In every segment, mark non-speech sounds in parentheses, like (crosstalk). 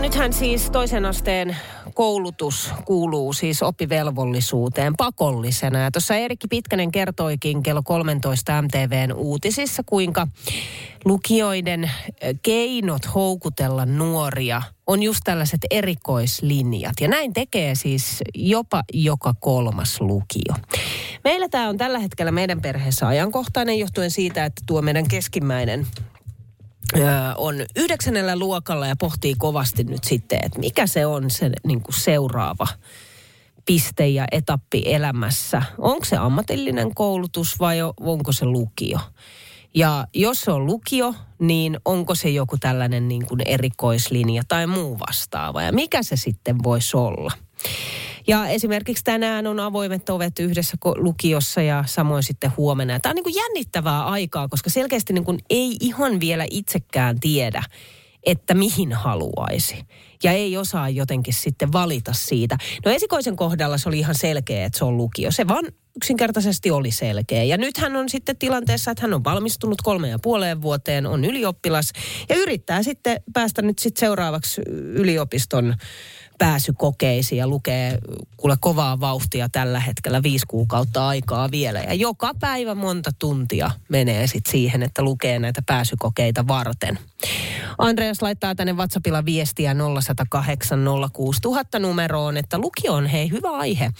Nythän siis toisen asteen koulutus kuuluu siis oppivelvollisuuteen pakollisena. Ja tuossa Erikki Pitkänen kertoikin kello 13 MTVn uutisissa, kuinka lukioiden keinot houkutella nuoria on just tällaiset erikoislinjat. Ja näin tekee siis jopa joka kolmas lukio. Meillä tämä on tällä hetkellä meidän perheessä ajankohtainen johtuen siitä, että tuo meidän keskimmäinen on yhdeksännellä luokalla ja pohtii kovasti nyt sitten, että mikä se on se niin kuin seuraava piste ja etappi elämässä. Onko se ammatillinen koulutus vai onko se lukio? Ja jos se on lukio, niin onko se joku tällainen niin kuin erikoislinja tai muu vastaava? Ja mikä se sitten voisi olla? Ja esimerkiksi tänään on avoimet ovet yhdessä lukiossa ja samoin sitten huomenna. Tämä on niin kuin jännittävää aikaa, koska selkeästi niin kuin ei ihan vielä itsekään tiedä, että mihin haluaisi. Ja ei osaa jotenkin sitten valita siitä. No esikoisen kohdalla se oli ihan selkeä, että se on lukio. Se vaan yksinkertaisesti oli selkeä. Ja nyt hän on sitten tilanteessa, että hän on valmistunut kolme ja puoleen vuoteen, on ylioppilas ja yrittää sitten päästä nyt sitten seuraavaksi yliopiston pääsykokeisiin ja lukee kuule kovaa vauhtia tällä hetkellä viisi kuukautta aikaa vielä. Ja joka päivä monta tuntia menee sitten siihen, että lukee näitä pääsykokeita varten. Andreas laittaa tänne WhatsAppilla viestiä 0108 06000 numeroon, että lukio on hei hyvä aihe.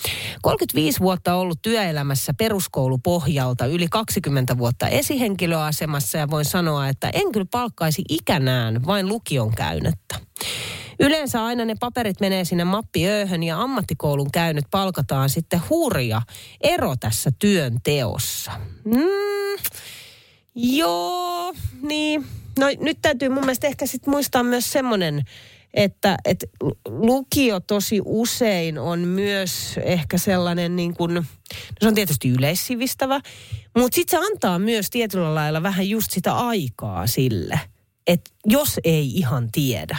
35 vuotta ollut työelämässä peruskoulupohjalta, yli 20 vuotta esihenkilöasemassa ja voin sanoa, että en kyllä palkkaisi ikänään vain lukion käynnettä. Yleensä aina ne paperit menee sinne mappiööhön ja ammattikoulun käynyt palkataan sitten hurja ero tässä työnteossa. Mm, joo, niin. No nyt täytyy mun mielestä ehkä sitten muistaa myös semmoinen, että, että lukio tosi usein on myös ehkä sellainen niin kuin, no se on tietysti yleissivistävä, mutta sitten se antaa myös tietyllä lailla vähän just sitä aikaa sille, että jos ei ihan tiedä,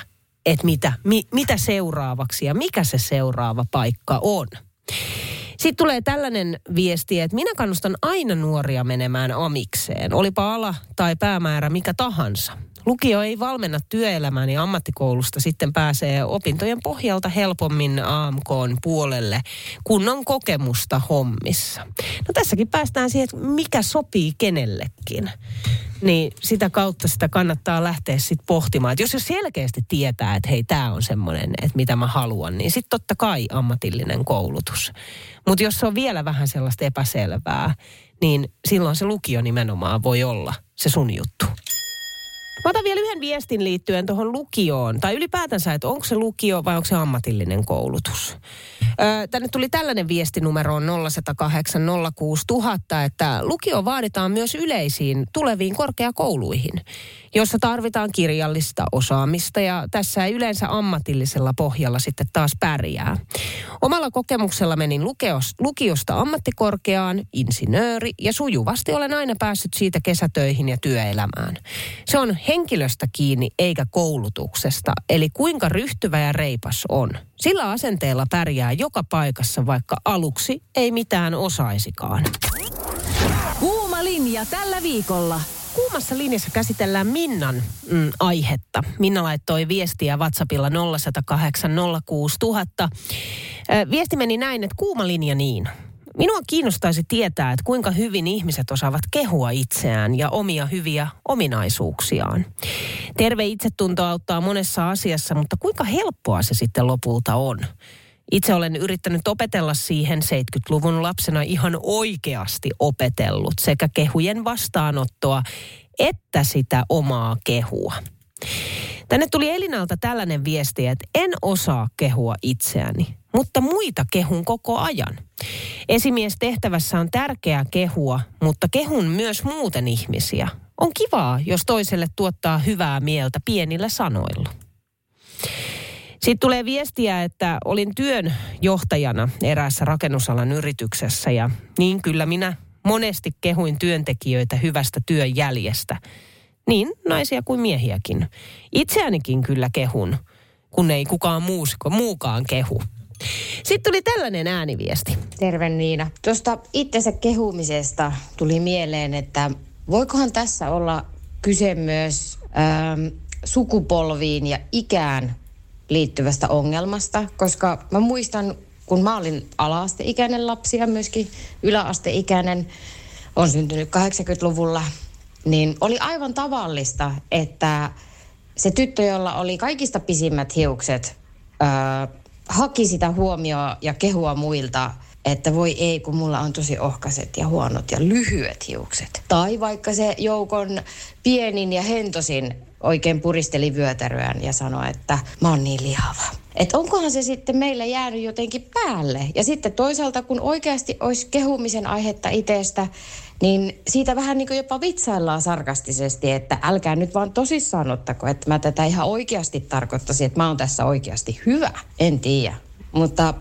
että mitä, mi, mitä seuraavaksi ja mikä se seuraava paikka on. Sitten tulee tällainen viesti, että minä kannustan aina nuoria menemään amikseen, olipa ala tai päämäärä mikä tahansa. Lukio ei valmenna työelämään ja ammattikoulusta sitten pääsee opintojen pohjalta helpommin AMK puolelle, kun on kokemusta hommissa. No tässäkin päästään siihen, että mikä sopii kenellekin. Niin sitä kautta sitä kannattaa lähteä sitten pohtimaan. Että jos jo selkeästi tietää, että hei, tämä on semmoinen, että mitä mä haluan, niin sitten totta kai ammatillinen koulutus. Mutta jos se on vielä vähän sellaista epäselvää, niin silloin se lukio nimenomaan voi olla se sun juttu. Mä otan vielä yhden viestin liittyen tuohon lukioon, tai ylipäätänsä, että onko se lukio vai onko se ammatillinen koulutus. Öö, tänne tuli tällainen viesti numeroon 0108 06000, että lukio vaaditaan myös yleisiin tuleviin korkeakouluihin, jossa tarvitaan kirjallista osaamista ja tässä ei yleensä ammatillisella pohjalla sitten taas pärjää. Omalla kokemuksella menin lukeos, lukiosta ammattikorkeaan, insinööri ja sujuvasti olen aina päässyt siitä kesätöihin ja työelämään. Se on henkilöstä kiinni eikä koulutuksesta, eli kuinka ryhtyvä ja reipas on. Sillä asenteella pärjää joka paikassa, vaikka aluksi ei mitään osaisikaan. Kuuma linja tällä viikolla. Kuumassa linjassa käsitellään Minnan mm, aihetta. Minna laittoi viestiä WhatsAppilla 0108 06000. Viesti meni näin, että kuuma linja niin. Minua kiinnostaisi tietää, että kuinka hyvin ihmiset osaavat kehua itseään ja omia hyviä ominaisuuksiaan. Terve itsetunto auttaa monessa asiassa, mutta kuinka helppoa se sitten lopulta on? Itse olen yrittänyt opetella siihen 70-luvun lapsena ihan oikeasti opetellut sekä kehujen vastaanottoa että sitä omaa kehua. Tänne tuli Elinalta tällainen viesti, että en osaa kehua itseäni, mutta muita kehun koko ajan. Esimies tehtävässä on tärkeää kehua, mutta kehun myös muuten ihmisiä. On kivaa, jos toiselle tuottaa hyvää mieltä pienillä sanoilla. Sitten tulee viestiä, että olin työn johtajana eräässä rakennusalan yrityksessä ja niin kyllä minä monesti kehuin työntekijöitä hyvästä työjäljestä. Niin naisia kuin miehiäkin. Itseänikin kyllä kehun, kun ei kukaan muusko, muukaan kehu. Sitten tuli tällainen ääniviesti. Terve Niina. Tuosta itsensä kehumisesta tuli mieleen, että voikohan tässä olla kyse myös ähm, sukupolviin ja ikään liittyvästä ongelmasta, koska mä muistan, kun mä olin ala-asteikäinen lapsi ja myöskin yläasteikäinen, on syntynyt 80-luvulla, niin oli aivan tavallista, että se tyttö, jolla oli kaikista pisimmät hiukset, ää, haki sitä huomioa ja kehua muilta, että voi ei, kun mulla on tosi ohkaset ja huonot ja lyhyet hiukset. Tai vaikka se joukon pienin ja hentosin oikein puristeli vyötäröään ja sanoi, että mä oon niin lihava. Että onkohan se sitten meillä jäänyt jotenkin päälle. Ja sitten toisaalta, kun oikeasti olisi kehumisen aihetta itsestä, niin siitä vähän niin kuin jopa vitsaillaan sarkastisesti, että älkää nyt vaan tosissaan ottako, että mä tätä ihan oikeasti tarkoittaisin, että mä oon tässä oikeasti hyvä. En tiedä. Mutta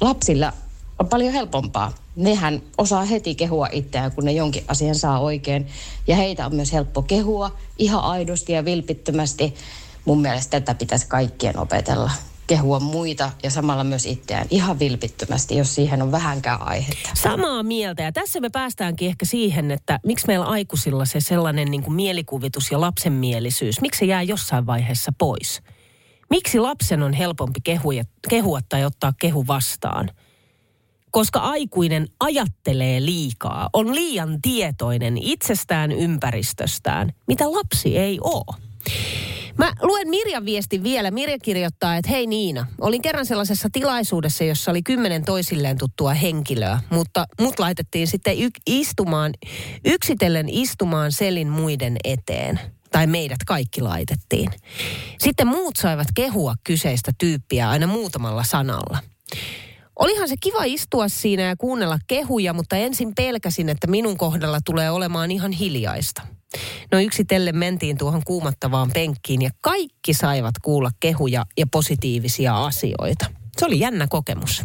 lapsilla on paljon helpompaa. Nehän osaa heti kehua itseään, kun ne jonkin asian saa oikein. Ja heitä on myös helppo kehua ihan aidosti ja vilpittömästi. Mun mielestä tätä pitäisi kaikkien opetella kehua muita ja samalla myös itseään ihan vilpittömästi, jos siihen on vähänkään aihetta. Samaa mieltä. Ja tässä me päästäänkin ehkä siihen, että miksi meillä aikuisilla se sellainen niin kuin mielikuvitus ja lapsenmielisyys, miksi se jää jossain vaiheessa pois? Miksi lapsen on helpompi kehua, kehua tai ottaa kehu vastaan? Koska aikuinen ajattelee liikaa, on liian tietoinen itsestään, ympäristöstään, mitä lapsi ei ole. Mä luen Mirjan viestin vielä. Mirja kirjoittaa, että hei Niina, olin kerran sellaisessa tilaisuudessa, jossa oli kymmenen toisilleen tuttua henkilöä, mutta mut laitettiin sitten y- istumaan, yksitellen istumaan selin muiden eteen. Tai meidät kaikki laitettiin. Sitten muut saivat kehua kyseistä tyyppiä aina muutamalla sanalla. Olihan se kiva istua siinä ja kuunnella kehuja, mutta ensin pelkäsin, että minun kohdalla tulee olemaan ihan hiljaista. No yksitellen mentiin tuohon kuumattavaan penkkiin ja kaikki saivat kuulla kehuja ja positiivisia asioita. Se oli jännä kokemus.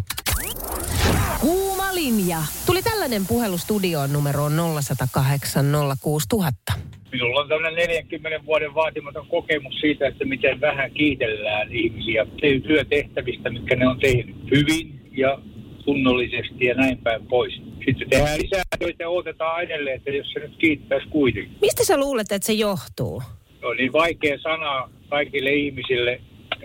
Kuuma linja. Tuli tällainen puhelu studioon numeroon 0108 06000. Minulla on tämmöinen 40 vuoden vaatimaton kokemus siitä, että miten vähän kiitellään ihmisiä työtehtävistä, mitkä ne on tehnyt hyvin ja tunnollisesti ja näin päin pois. Sitten tehdään lisää töitä ja otetaan edelleen, että jos se nyt kiittäisi kuitenkin. Mistä sä luulet, että se johtuu? Se on niin vaikea sana kaikille ihmisille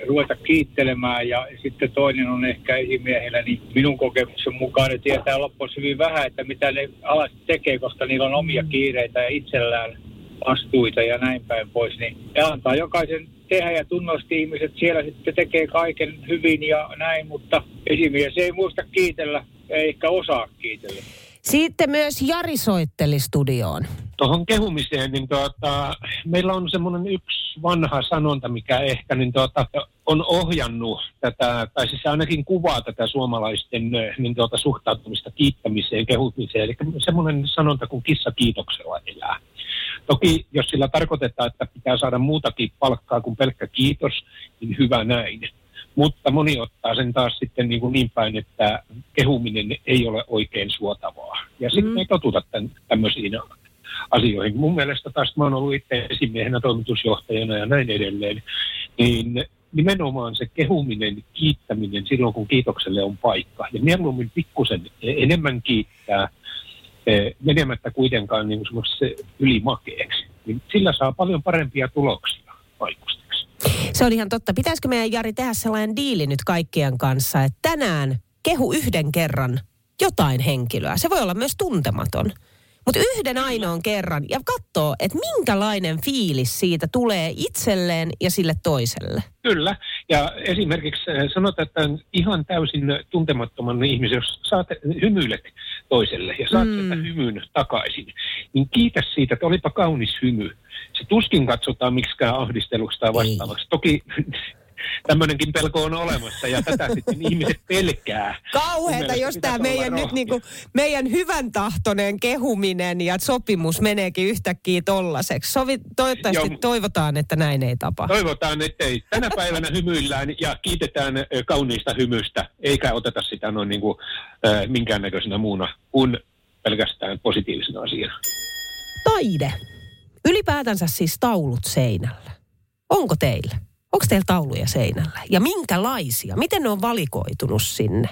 ruveta kiittelemään ja sitten toinen on ehkä esimiehellä, niin minun kokemuksen mukaan ne tietää loppuun hyvin vähän, että mitä ne alasti tekee, koska niillä on omia kiireitä ja itsellään vastuita ja näin päin pois, niin ne antaa jokaisen tehdä ja tunnosti ihmiset siellä sitten tekee kaiken hyvin ja näin, mutta esimies ei muista kiitellä eikä osaa kiitellä. Sitten myös Jari soitteli studioon. Tuohon kehumiseen, niin tuota, meillä on semmoinen yksi vanha sanonta, mikä ehkä niin tuota, on ohjannut tätä, tai siis ainakin kuvaa tätä suomalaisten niin tuota, suhtautumista kiittämiseen, kehumiseen. Eli semmoinen sanonta kuin kissa kiitoksella elää. Toki jos sillä tarkoitetaan, että pitää saada muutakin palkkaa kuin pelkkä kiitos, niin hyvä näin. Mutta moni ottaa sen taas sitten niin, kuin niin päin, että kehuminen ei ole oikein suotavaa. Ja sitten mm. ei totuta tämän, tämmöisiin asioihin. Mun mielestä taas, mä oon ollut itse esimiehenä, toimitusjohtajana ja näin edelleen, niin nimenomaan se kehuminen, kiittäminen silloin, kun kiitokselle on paikka. Ja mieluummin pikkusen enemmän kiittää, eh, menemättä kuitenkaan niin kuin ylimakeeksi. Niin sillä saa paljon parempia tuloksia vaikusta. Se on ihan totta. Pitäisikö meidän Jari tehdä sellainen diili nyt kaikkien kanssa, että tänään kehu yhden kerran jotain henkilöä. Se voi olla myös tuntematon. Mutta yhden ainoan kerran ja katsoo, että minkälainen fiilis siitä tulee itselleen ja sille toiselle. Kyllä. Ja esimerkiksi äh, sanotaan, että ihan täysin tuntemattoman ihmisen, jos saat hymyilet toiselle ja saat mm. sitä hymyn takaisin, niin kiitä siitä, että olipa kaunis hymy. Se tuskin katsotaan miksikään ahdisteluksi tai vastaavaksi. Toki (laughs) tämmöinenkin pelko on olemassa ja tätä sitten ihmiset pelkää. Kauheeta, jos tämä meidän nyt niinku, meidän hyvän tahtoinen kehuminen ja sopimus meneekin yhtäkkiä tollaseksi. Sovi, toivottavasti Joo, toivotaan, että näin ei tapa. Toivotaan, että ei. Tänä päivänä hymyillään ja kiitetään kauniista hymystä, eikä oteta sitä noin niin kuin, äh, minkäännäköisenä muuna kuin pelkästään positiivisena asiana. Taide. Ylipäätänsä siis taulut seinällä. Onko teillä? Onko teillä tauluja seinällä? Ja minkälaisia? Miten ne on valikoitunut sinne?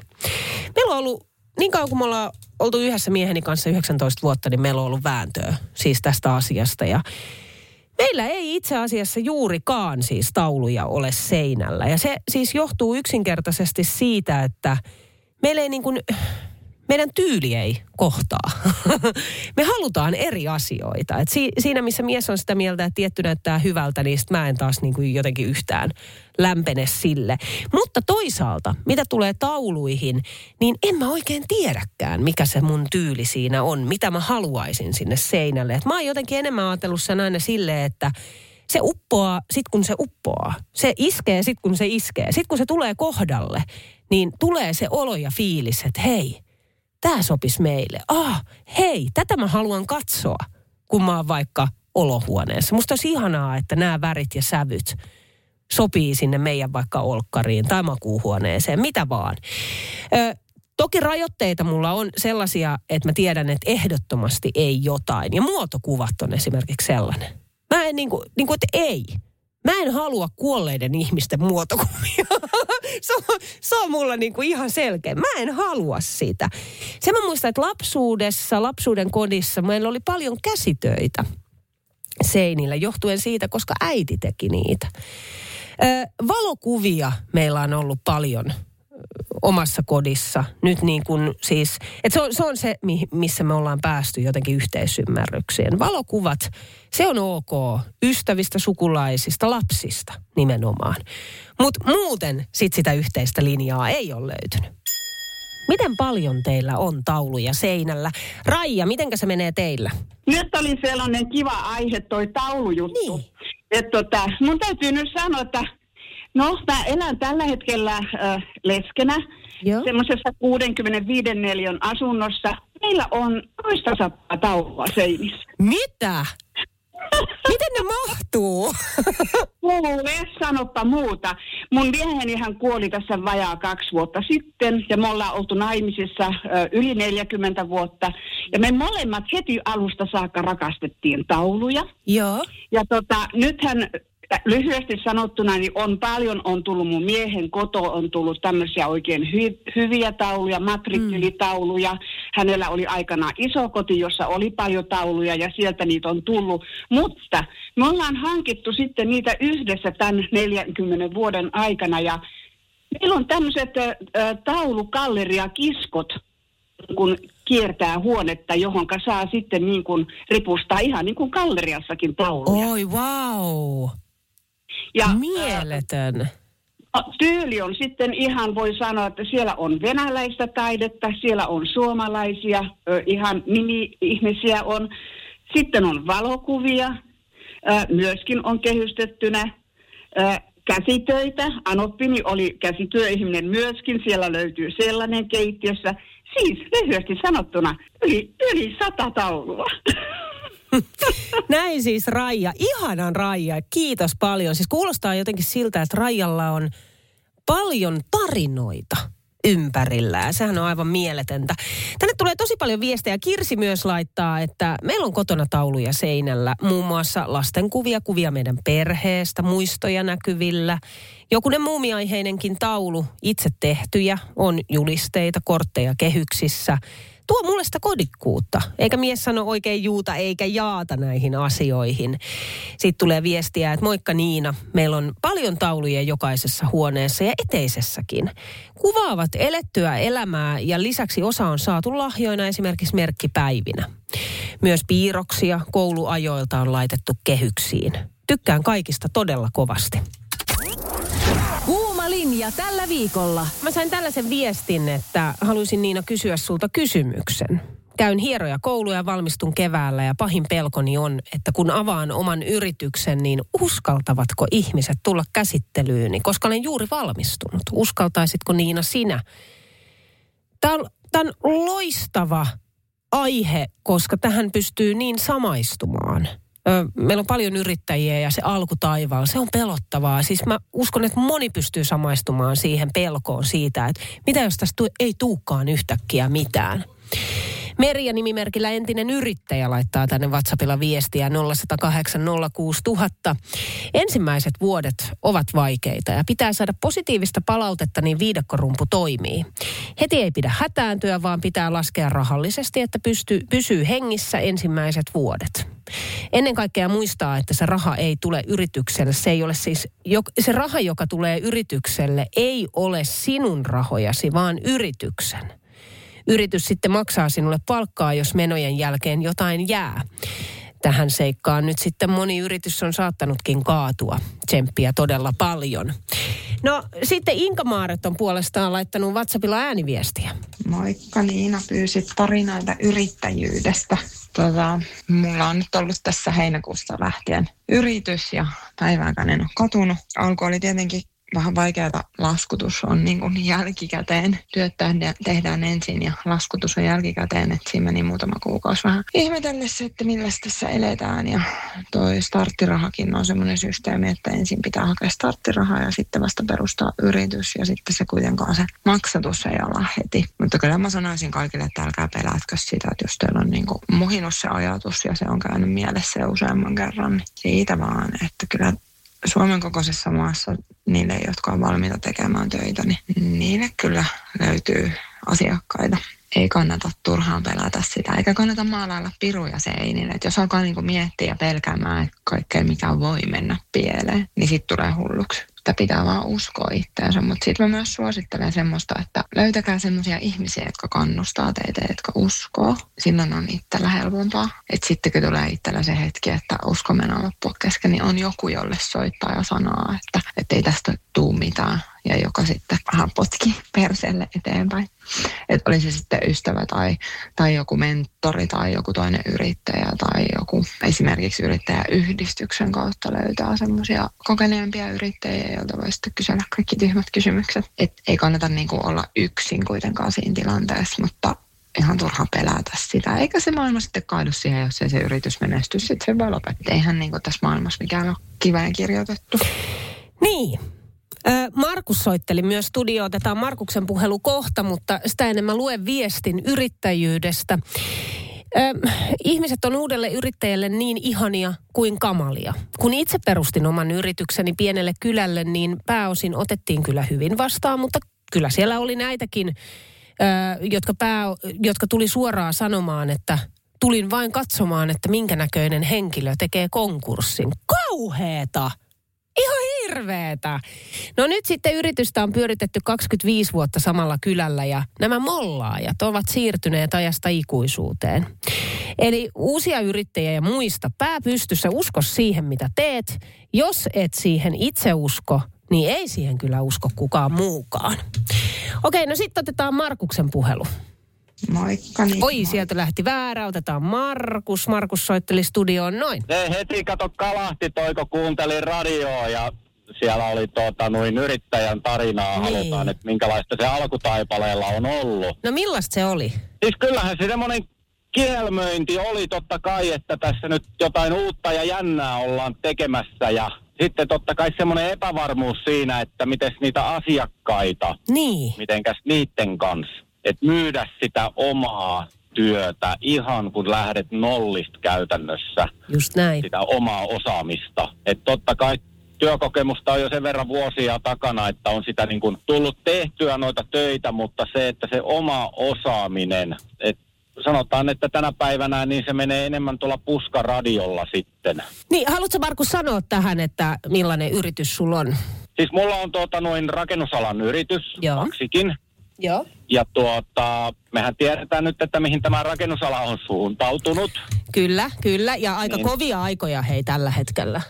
Meillä on ollut, niin kauan kuin me ollaan oltu yhdessä mieheni kanssa 19 vuotta, niin meillä on ollut vääntöä siis tästä asiasta. Ja meillä ei itse asiassa juurikaan siis tauluja ole seinällä. Ja se siis johtuu yksinkertaisesti siitä, että meillä ei niin kuin, meidän tyyli ei kohtaa. (laughs) Me halutaan eri asioita. Et si- siinä, missä mies on sitä mieltä, että tietty näyttää hyvältä, niin mä en taas niin kuin jotenkin yhtään lämpene sille. Mutta toisaalta, mitä tulee tauluihin, niin en mä oikein tiedäkään, mikä se mun tyyli siinä on. Mitä mä haluaisin sinne seinälle. Et mä oon jotenkin enemmän ajatellut sen aina silleen, että se uppoaa sit kun se uppoaa. Se iskee sit kun se iskee. Sit kun se tulee kohdalle, niin tulee se olo ja fiilis, että hei – tämä sopisi meille. Ah, hei, tätä mä haluan katsoa, kun mä oon vaikka olohuoneessa. Musta olisi ihanaa, että nämä värit ja sävyt sopii sinne meidän vaikka olkkariin tai makuuhuoneeseen, mitä vaan. Ö, toki rajoitteita mulla on sellaisia, että mä tiedän, että ehdottomasti ei jotain. Ja muotokuvat on esimerkiksi sellainen. Mä en niin kuin, niin kuin että ei. Mä en halua kuolleiden ihmisten muotokuvia. (laughs) se, on, se on mulla niinku ihan selkeä. Mä en halua sitä. Se mä muistan, että lapsuudessa, lapsuuden kodissa meillä oli paljon käsitöitä seinillä johtuen siitä, koska äiti teki niitä. Ö, valokuvia meillä on ollut paljon omassa kodissa. Nyt niin kuin siis, että se on, se on se, missä me ollaan päästy jotenkin yhteisymmärrykseen. Valokuvat, se on ok. Ystävistä, sukulaisista, lapsista nimenomaan. Mutta muuten sit sitä yhteistä linjaa ei ole löytynyt. Miten paljon teillä on tauluja seinällä? Raija, mitenkä se menee teillä? Nyt oli sellainen kiva aihe toi taulujuttu. Niin. Et tota, mun täytyy nyt sanoa, että No, mä elän tällä hetkellä äh, leskenä semmoisessa 65 neliön asunnossa. Meillä on toista sataa taulua seinissä. Mitä? Miten ne mahtuu? Kuule, sanoppa muuta. Mun mieheni hän kuoli tässä vajaa kaksi vuotta sitten ja me ollaan oltu naimisissa ö, yli 40 vuotta. Ja me molemmat heti alusta saakka rakastettiin tauluja. Joo. Ja tota, nythän lyhyesti sanottuna, niin on paljon, on tullut mun miehen koto, on tullut tämmöisiä oikein hy- hyviä tauluja, matrikkelitauluja. Hänellä oli aikana iso koti, jossa oli paljon tauluja ja sieltä niitä on tullut. Mutta me ollaan hankittu sitten niitä yhdessä tämän 40 vuoden aikana ja meillä on tämmöiset äh, taulukalleria kiskot, kun kiertää huonetta, johon saa sitten niin kuin ripustaa ihan niin kuin galleriassakin tauluja. Oi, wow! Ja, Mieletön. Tyyli on sitten ihan, voi sanoa, että siellä on venäläistä taidetta, siellä on suomalaisia, ihan nimi-ihmisiä on. Sitten on valokuvia, myöskin on kehystettynä. Käsitöitä, Anoppini oli käsityöihminen myöskin, siellä löytyy sellainen keittiössä. Siis lyhyesti sanottuna yli, yli sata taulua. (laughs) Näin siis Raija. Ihanan Raija. Kiitos paljon. Siis kuulostaa jotenkin siltä, että Raijalla on paljon tarinoita ympärillään. Sehän on aivan mieletöntä. Tänne tulee tosi paljon viestejä. Kirsi myös laittaa, että meillä on kotona tauluja seinällä. Muun muassa lastenkuvia, kuvia meidän perheestä, muistoja näkyvillä. Jokunen muumiaiheinenkin taulu, itse tehtyjä, on julisteita, kortteja kehyksissä tuo mulle sitä kodikkuutta. Eikä mies sano oikein juuta eikä jaata näihin asioihin. Sitten tulee viestiä, että moikka Niina, meillä on paljon tauluja jokaisessa huoneessa ja eteisessäkin. Kuvaavat elettyä elämää ja lisäksi osa on saatu lahjoina esimerkiksi merkkipäivinä. Myös piirroksia kouluajoilta on laitettu kehyksiin. Tykkään kaikista todella kovasti linja tällä viikolla. Mä sain tällaisen viestin, että haluaisin Niina kysyä sulta kysymyksen. käyn hieroja kouluja ja valmistun keväällä ja pahin pelkoni on, että kun avaan oman yrityksen, niin uskaltavatko ihmiset tulla käsittelyyni, koska olen juuri valmistunut. Uskaltaisitko Niina sinä? Tämä on, tämä on loistava aihe, koska tähän pystyy niin samaistumaan. Meillä on paljon yrittäjiä ja se alkutaivaalla, se on pelottavaa. Siis mä uskon, että moni pystyy samaistumaan siihen pelkoon siitä, että mitä jos tästä ei tuukaan yhtäkkiä mitään. Merja nimimerkillä entinen yrittäjä laittaa tänne WhatsAppilla viestiä 0108 Ensimmäiset vuodet ovat vaikeita ja pitää saada positiivista palautetta, niin viidakkorumpu toimii. Heti ei pidä hätääntyä, vaan pitää laskea rahallisesti, että pystyy, pysyy hengissä ensimmäiset vuodet. Ennen kaikkea muistaa, että se raha ei tule yritykselle. Se ei ole siis, se raha, joka tulee yritykselle, ei ole sinun rahojasi, vaan yrityksen yritys sitten maksaa sinulle palkkaa, jos menojen jälkeen jotain jää. Tähän seikkaan nyt sitten moni yritys on saattanutkin kaatua. Tsemppiä todella paljon. No sitten Inka Maaret on puolestaan laittanut WhatsAppilla ääniviestiä. Moikka Niina, pyysit tarinoita yrittäjyydestä. Tota, mulla on nyt ollut tässä heinäkuusta lähtien yritys ja päiväänkään en ole katunut. Alku oli tietenkin vähän vaikeaa laskutus on niin kuin jälkikäteen. Työt tehdään ensin ja laskutus on jälkikäteen, että siinä meni muutama kuukausi vähän ihmetellessä, että millä tässä eletään. Ja toi starttirahakin on semmoinen systeemi, että ensin pitää hakea starttirahaa ja sitten vasta perustaa yritys ja sitten se kuitenkaan se maksatus ei ala heti. Mutta kyllä mä sanoisin kaikille, että älkää pelätkö sitä, että jos teillä on niin kuin muhinut se ajatus ja se on käynyt mielessä jo useamman kerran, niin siitä vaan, että kyllä Suomen kokoisessa maassa niille, jotka on valmiita tekemään töitä, niin niille kyllä löytyy asiakkaita. Ei kannata turhaan pelätä sitä, eikä kannata maalailla piruja seinille. Et jos alkaa niinku miettiä ja pelkäämään kaikkea, mikä voi mennä pieleen, niin sitten tulee hulluksi että pitää vaan uskoa itseensä. Mutta sitten mä myös suosittelen semmoista, että löytäkää semmoisia ihmisiä, jotka kannustaa teitä, jotka uskoo. Silloin on itsellä helpompaa. Että sitten kun tulee itsellä se hetki, että usko mennä loppua kesken, niin on joku, jolle soittaa ja sanoo, että, että ei tästä tuu mitään ja joka sitten vähän potki perseelle eteenpäin. Että oli se sitten ystävä tai, tai joku mentori tai joku toinen yrittäjä tai joku esimerkiksi yrittäjäyhdistyksen kautta löytää semmoisia kokeneempia yrittäjiä, joilta voi sitten kysellä kaikki tyhmät kysymykset. Et ei kannata niinku olla yksin kuitenkaan siinä tilanteessa, mutta ihan turha pelätä sitä. Eikä se maailma sitten kaadu siihen, jos ei se yritys menesty, sitten se voi lopettaa. Eihän niin kuin tässä maailmassa mikään ole kiveen kirjoitettu. Niin, Markus soitteli myös studioon. Otetaan Markuksen puhelu kohta, mutta sitä enemmän luen viestin yrittäjyydestä. ihmiset on uudelle yrittäjälle niin ihania kuin kamalia. Kun itse perustin oman yritykseni pienelle kylälle, niin pääosin otettiin kyllä hyvin vastaan, mutta kyllä siellä oli näitäkin, jotka, pää, jotka tuli suoraan sanomaan, että tulin vain katsomaan, että minkä näköinen henkilö tekee konkurssin. Kauheeta! Hirveetä. No nyt sitten yritystä on pyöritetty 25 vuotta samalla kylällä ja nämä mollaajat ovat siirtyneet ajasta ikuisuuteen. Eli uusia yrittäjiä ja muista pää pystyssä usko siihen, mitä teet. Jos et siihen itse usko, niin ei siihen kyllä usko kukaan muukaan. Okei, no sitten otetaan Markuksen puhelu. Moikka. Niin Oi, moi. sieltä lähti väärä. Otetaan Markus. Markus soitteli studioon noin. Se heti kato kalahti toiko kuuntelin radioa ja siellä oli tuota, noin yrittäjän tarinaa niin. halutaan, että minkälaista se alkutaipaleella on ollut. No millaista se oli? Siis kyllähän se semmoinen kielmöinti oli totta kai, että tässä nyt jotain uutta ja jännää ollaan tekemässä ja sitten totta kai semmoinen epävarmuus siinä, että miten niitä asiakkaita, niin. mitenkäs niiden kanssa, että myydä sitä omaa työtä ihan kun lähdet nollista käytännössä. Just näin. Sitä omaa osaamista. Että totta kai työkokemusta on jo sen verran vuosia takana, että on sitä niin kuin tullut tehtyä noita töitä, mutta se, että se oma osaaminen, että sanotaan, että tänä päivänä niin se menee enemmän tuolla puskaradiolla sitten. Niin, haluatko Markus sanoa tähän, että millainen yritys sulla on? Siis mulla on tuota noin rakennusalan yritys, Joo. kaksikin. Joo. Ja tuota, mehän tiedetään nyt, että mihin tämä rakennusala on suuntautunut. Kyllä, kyllä. Ja aika niin. kovia aikoja hei tällä hetkellä.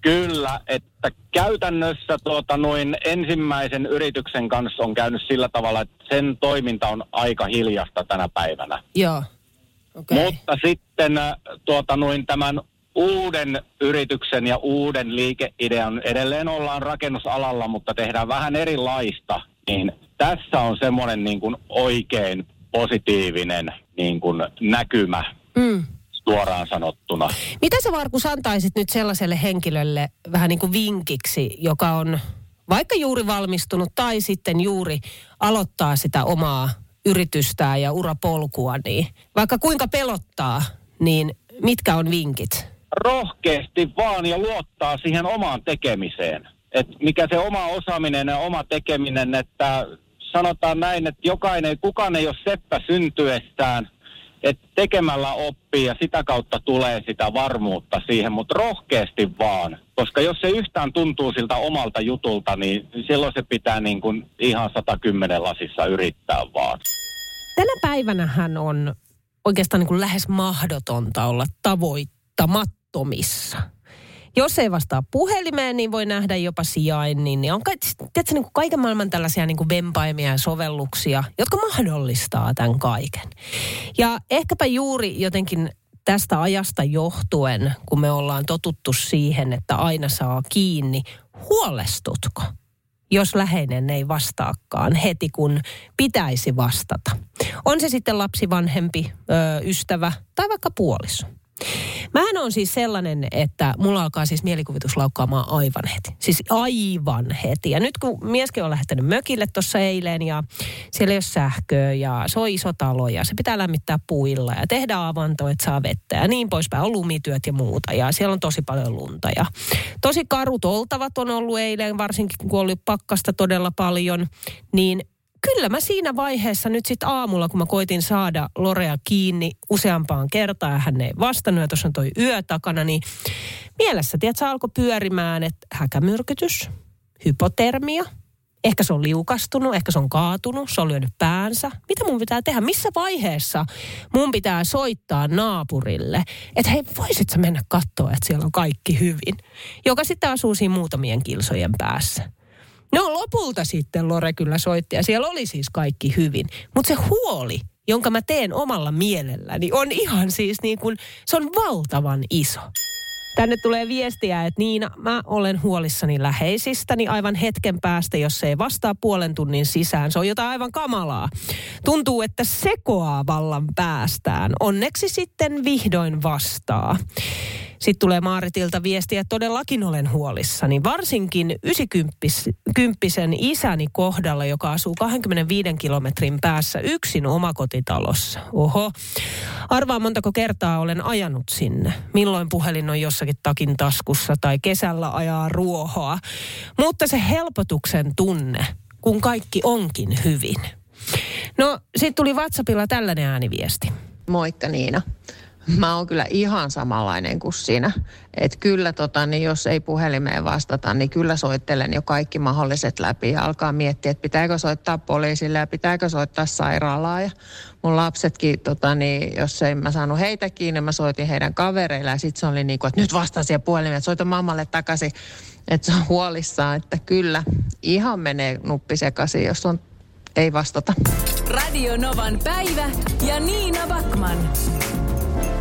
Kyllä, että käytännössä tuota, noin ensimmäisen yrityksen kanssa on käynyt sillä tavalla, että sen toiminta on aika hiljasta tänä päivänä. Joo. Okei. Mutta sitten äh, tuota, noin tämän uuden yrityksen ja uuden liikeidean, edelleen ollaan rakennusalalla, mutta tehdään vähän erilaista, niin tässä on semmoinen niin kuin oikein positiivinen niin kuin näkymä Mm. Suoraan sanottuna. Mitä sä Markus antaisit nyt sellaiselle henkilölle vähän niin kuin vinkiksi, joka on vaikka juuri valmistunut tai sitten juuri aloittaa sitä omaa yritystään ja urapolkua, niin vaikka kuinka pelottaa, niin mitkä on vinkit? rohkeasti vaan ja luottaa siihen omaan tekemiseen. Et mikä se oma osaaminen ja oma tekeminen, että sanotaan näin, että jokainen, kukaan ei ole seppä syntyessään, että tekemällä oppii ja sitä kautta tulee sitä varmuutta siihen, mutta rohkeasti vaan. Koska jos se yhtään tuntuu siltä omalta jutulta, niin silloin se pitää niin kuin ihan 110 lasissa yrittää vaan. Tänä päivänähän on oikeastaan niin kuin lähes mahdotonta olla tavoittamattomissa. Jos ei vastaa puhelimeen, niin voi nähdä jopa sijainnin. Niin on tiedätkö, niin kuin kaiken maailman tällaisia niin kuin vempaimia ja sovelluksia, jotka mahdollistaa tämän kaiken. Ja ehkäpä juuri jotenkin tästä ajasta johtuen, kun me ollaan totuttu siihen, että aina saa kiinni, huolestutko? jos läheinen ei vastaakaan heti, kun pitäisi vastata. On se sitten lapsi, vanhempi, ystävä tai vaikka puoliso. Mähän on siis sellainen, että mulla alkaa siis mielikuvitus laukkaamaan aivan heti. Siis aivan heti. Ja nyt kun mieskin on lähtenyt mökille tuossa eilen ja siellä ei ole sähköä ja se on iso talo ja se pitää lämmittää puilla ja tehdä avanto, että saa vettä ja niin poispäin. On lumityöt ja muuta ja siellä on tosi paljon lunta. Ja tosi karut oltavat on ollut eilen, varsinkin kun oli pakkasta todella paljon, niin kyllä mä siinä vaiheessa nyt sitten aamulla, kun mä koitin saada Lorea kiinni useampaan kertaan ja hän ei vastannut ja tuossa on toi yö takana, niin mielessä, tiedätkö, alkoi pyörimään, että häkämyrkytys, hypotermia, ehkä se on liukastunut, ehkä se on kaatunut, se on lyönyt päänsä. Mitä mun pitää tehdä? Missä vaiheessa mun pitää soittaa naapurille, että hei, voisit sä mennä katsoa, että siellä on kaikki hyvin? Joka sitten asuu siinä muutamien kilsojen päässä. No lopulta sitten Lore kyllä soitti ja siellä oli siis kaikki hyvin. Mutta se huoli, jonka mä teen omalla mielelläni, on ihan siis niin kuin, se on valtavan iso. Tänne tulee viestiä, että Niina, mä olen huolissani läheisistäni aivan hetken päästä, jos se ei vastaa puolen tunnin sisään. Se on jotain aivan kamalaa. Tuntuu, että sekoaa vallan päästään. Onneksi sitten vihdoin vastaa. Sitten tulee Maaritilta viestiä, että todellakin olen huolissani. Varsinkin 90 isäni kohdalla, joka asuu 25 kilometrin päässä yksin omakotitalossa. Oho. Arvaa montako kertaa olen ajanut sinne. Milloin puhelin on jossakin takin taskussa tai kesällä ajaa ruohoa. Mutta se helpotuksen tunne, kun kaikki onkin hyvin. No, sitten tuli WhatsAppilla tällainen ääniviesti. Moikka Niina. Mä oon kyllä ihan samanlainen kuin sinä. Että kyllä tota, niin jos ei puhelimeen vastata, niin kyllä soittelen jo kaikki mahdolliset läpi ja alkaa miettiä, että pitääkö soittaa poliisille ja pitääkö soittaa sairaalaa. Ja mun lapsetkin, tota, niin, jos ei mä saanut heitä kiinni, mä soitin heidän kavereille ja sitten se oli niin kuin, että nyt vastaa siihen puhelimeen, soita mammalle takaisin. Että se on huolissaan, että kyllä ihan menee nuppi sekaisin, jos on, ei vastata. Radio Novan päivä ja Niina Backman.